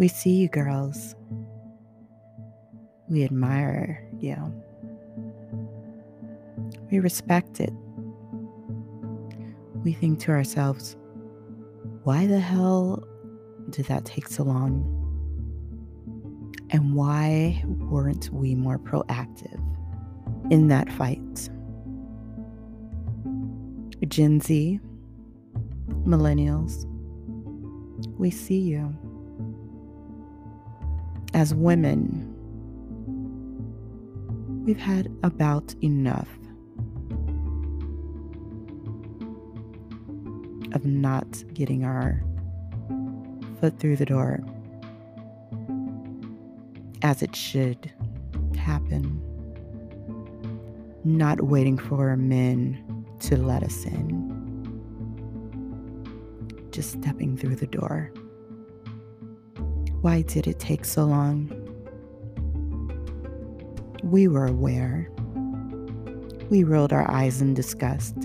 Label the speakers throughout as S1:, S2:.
S1: We see you, girls. We admire you. We respect it. We think to ourselves, why the hell did that take so long? And why weren't we more proactive in that fight? Gen Z, millennials, we see you. As women, we've had about enough of not getting our foot through the door as it should happen, not waiting for men to let us in, just stepping through the door. Why did it take so long? We were aware. We rolled our eyes in disgust.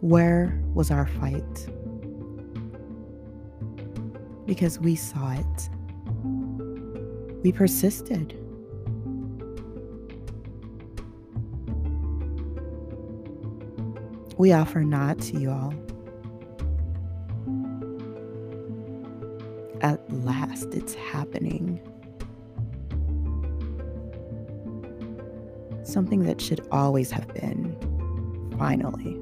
S1: Where was our fight? Because we saw it. We persisted. We offer not to you all. At last, it's happening. Something that should always have been, finally.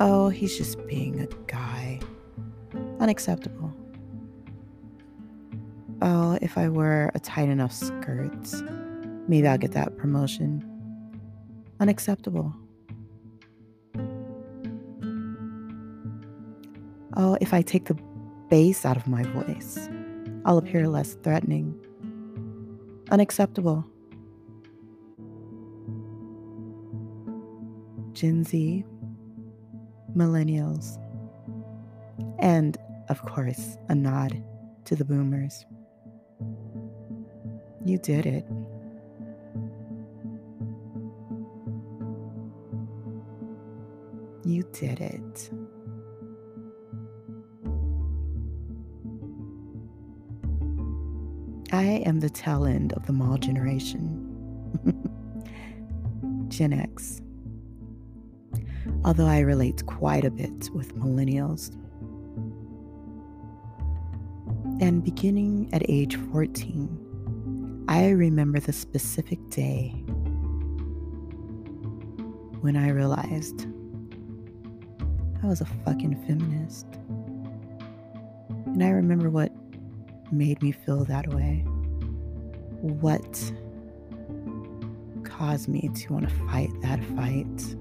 S1: Oh, he's just being a guy. Unacceptable. Oh, if I wear a tight enough skirt, maybe I'll get that promotion. Unacceptable. Oh, if I take the bass out of my voice, I'll appear less threatening. Unacceptable. Gen Z millennials, and of course, a nod to the boomers. You did it. You did it. I am the tail end of the mall generation. Gen X although I relate quite a bit with millennials. And beginning at age 14, I remember the specific day when I realized I was a fucking feminist. And I remember what made me feel that way. What caused me to want to fight that fight.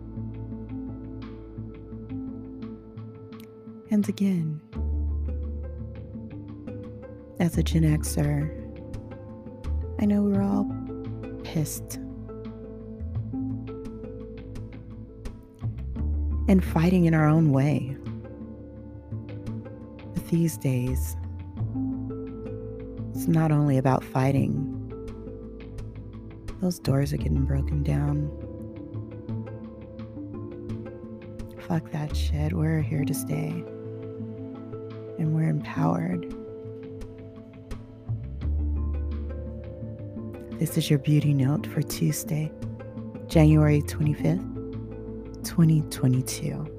S1: And again, as a Gen Xer, I know we're all pissed and fighting in our own way. But these days, it's not only about fighting, those doors are getting broken down. Fuck that shit. We're here to stay and we're empowered. This is your beauty note for Tuesday, January 25th, 2022.